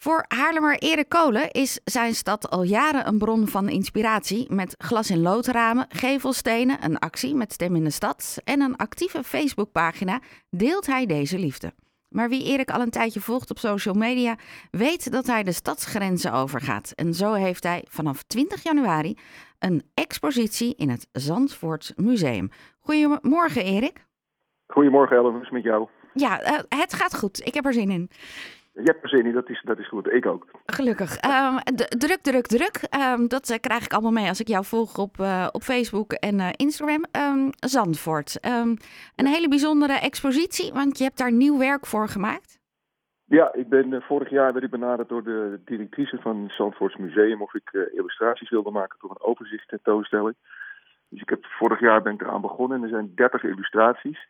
Voor Haarlemmer Erik Kolen is zijn stad al jaren een bron van inspiratie. Met glas- in loodramen, gevelstenen, een actie met Stem in de Stad en een actieve Facebookpagina deelt hij deze liefde. Maar wie Erik al een tijdje volgt op social media, weet dat hij de stadsgrenzen overgaat. En zo heeft hij vanaf 20 januari een expositie in het Zandvoort Museum. Goedemorgen, Erik. Goedemorgen, Ellen. Hoe is het met jou? Ja, uh, het gaat goed. Ik heb er zin in. Je hebt er zin in, dat is, dat is goed. Ik ook. Gelukkig. Um, druk, druk, druk. Um, dat uh, krijg ik allemaal mee als ik jou volg op, uh, op Facebook en uh, Instagram. Um, Zandvoort. een hele bijzondere expositie, want je hebt daar nieuw werk voor gemaakt. Ja, ik ben, vorig jaar werd ik benaderd door de directrice van het Zandvoorts Museum of ik illustraties wilde maken voor een overzicht tentoonstelling. Dus ik heb, vorig jaar ben ik eraan begonnen en er zijn 30 illustraties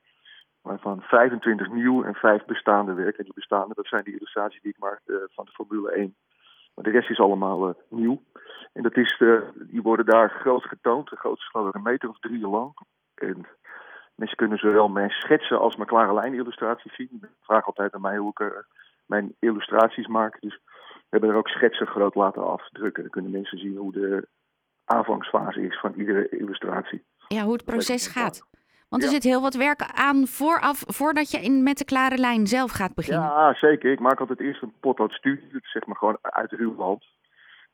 waarvan 25 nieuw en 5 bestaande werken. En die bestaande, dat zijn die illustraties die ik maak uh, van de Formule 1. Maar de rest is allemaal uh, nieuw. En dat is, uh, die worden daar groot getoond. De grootste ik een meter of drie lang. En mensen kunnen zowel mijn schetsen als mijn klare lijn illustraties zien. Ik vraag altijd aan mij hoe ik mijn illustraties maak. Dus we hebben er ook schetsen groot laten afdrukken. Dan kunnen mensen zien hoe de aanvangsfase is van iedere illustratie. Ja, hoe het proces gaat. Want er ja. zit heel wat werk aan vooraf, voordat je in, met de klare lijn zelf gaat beginnen. Ja, zeker. Ik maak altijd eerst een potloodstudie, dat zeg maar gewoon uit ruw hand.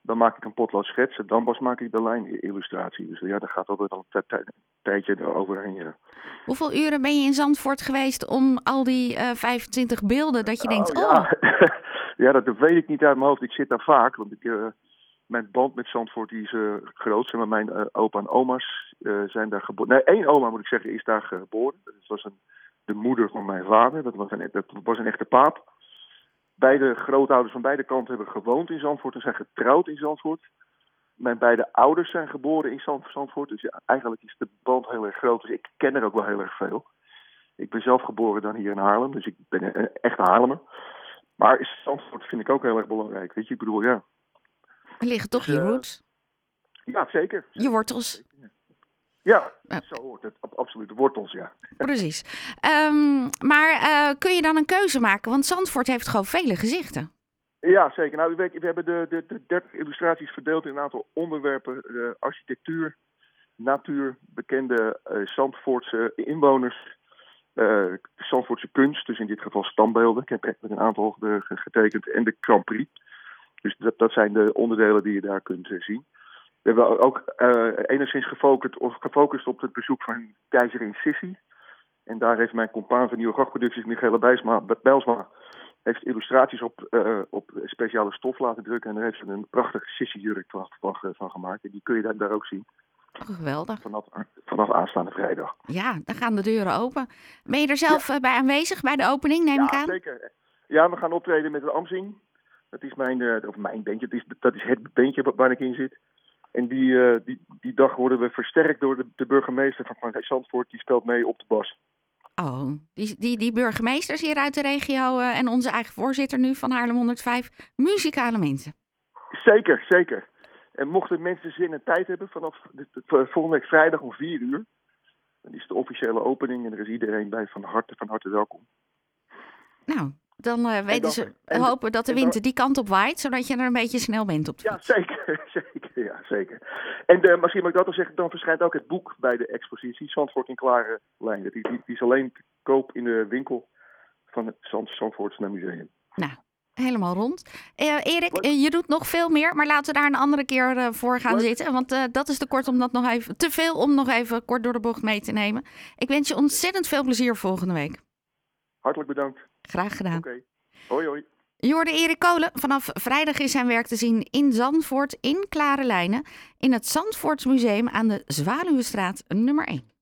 Dan maak ik een potlood schets en dan pas maak ik de lijnillustratie. Dus ja, daar gaat altijd al een tijdje overheen. Ja. Hoeveel uren ben je in Zandvoort geweest om al die uh, 25 beelden dat je oh, denkt, ja. oh... ja, dat weet ik niet uit mijn hoofd. Ik zit daar vaak, want ik... Uh, mijn band met Zandvoort die is uh, groot. Zeg maar, mijn uh, opa en oma's uh, zijn daar geboren. Nee, één oma moet ik zeggen is daar geboren. Dat was een, de moeder van mijn vader. Dat was, een, dat was een echte paap. Beide grootouders van beide kanten hebben gewoond in Zandvoort en zijn getrouwd in Zandvoort. Mijn beide ouders zijn geboren in Zandvoort. Dus eigenlijk is de band heel erg groot. Dus ik ken er ook wel heel erg veel. Ik ben zelf geboren dan hier in Haarlem. Dus ik ben een echte Haarlemmer. Maar Zandvoort vind ik ook heel erg belangrijk. Weet je, ik bedoel, ja, er liggen toch je roots? Ja, zeker. Je wortels? Ja, zo hoort het. Absoluut, de wortels, ja. Precies. Um, maar uh, kun je dan een keuze maken? Want Zandvoort heeft gewoon vele gezichten. Ja, zeker. Nou, we, we hebben de, de, de 30 illustraties verdeeld in een aantal onderwerpen. Uh, architectuur, natuur, bekende uh, Zandvoortse inwoners, Zandvoortse kunst, dus in dit geval standbeelden. Ik heb een aantal getekend. En de Grand Prix. Dus dat, dat zijn de onderdelen die je daar kunt uh, zien. We hebben ook uh, enigszins gefocust, of gefocust op het bezoek van keizerin Sissi. En daar heeft mijn compaan van Nieuwe Grachtproducties, Michele Bijlsma, heeft illustraties op, uh, op speciale stof laten drukken. En daar heeft ze een prachtige Sissi-jurk van, van, gemaakt. En die kun je daar, daar ook zien. Geweldig. Vanaf, vanaf aanstaande vrijdag. Ja, dan gaan de deuren open. Ben je er zelf ja. bij aanwezig bij de opening, neem ja, ik aan? zeker. Ja, we gaan optreden met een Amzing. Dat is mijn, uh, of mijn bandje, dat is, dat is het bandje waar ik in zit. En die, uh, die, die dag worden we versterkt door de, de burgemeester van, van Zandvoort. Die speelt mee op de bas. Oh, die, die, die burgemeesters hier uit de regio uh, en onze eigen voorzitter nu van Haarlem 105, muzikale mensen. Zeker, zeker. En mochten mensen zin en tijd hebben vanaf de, de, de, volgende week vrijdag om 4 uur, dan is de officiële opening en er is iedereen bij van harte, van harte welkom. Nou, dan uh, weten dan, ze en, hopen dat de wind dan, die kant op waait, zodat je er een beetje snel bent op de Ja, zeker. zeker, ja, zeker. En uh, misschien mag ik dat al zeggen, dan verschijnt ook het boek bij de expositie, Zandvoort in klare lijnen. Die, die, die is alleen te koop in de winkel van het Zand, Zandvoorts Museum. Nou, helemaal rond. Uh, Erik, je doet nog veel meer, maar laten we daar een andere keer voor gaan Leuk. zitten. Want dat is te kort om dat nog even, te veel om nog even kort door de bocht mee te nemen. Ik wens je ontzettend veel plezier volgende week. Hartelijk bedankt. Graag gedaan. Oké. Okay. Hoi, hoi. Je hoorde Erik Kolen. Vanaf vrijdag is zijn werk te zien in Zandvoort in klare lijnen. In het Zandvoortsmuseum aan de Zwaluwestraat nummer 1.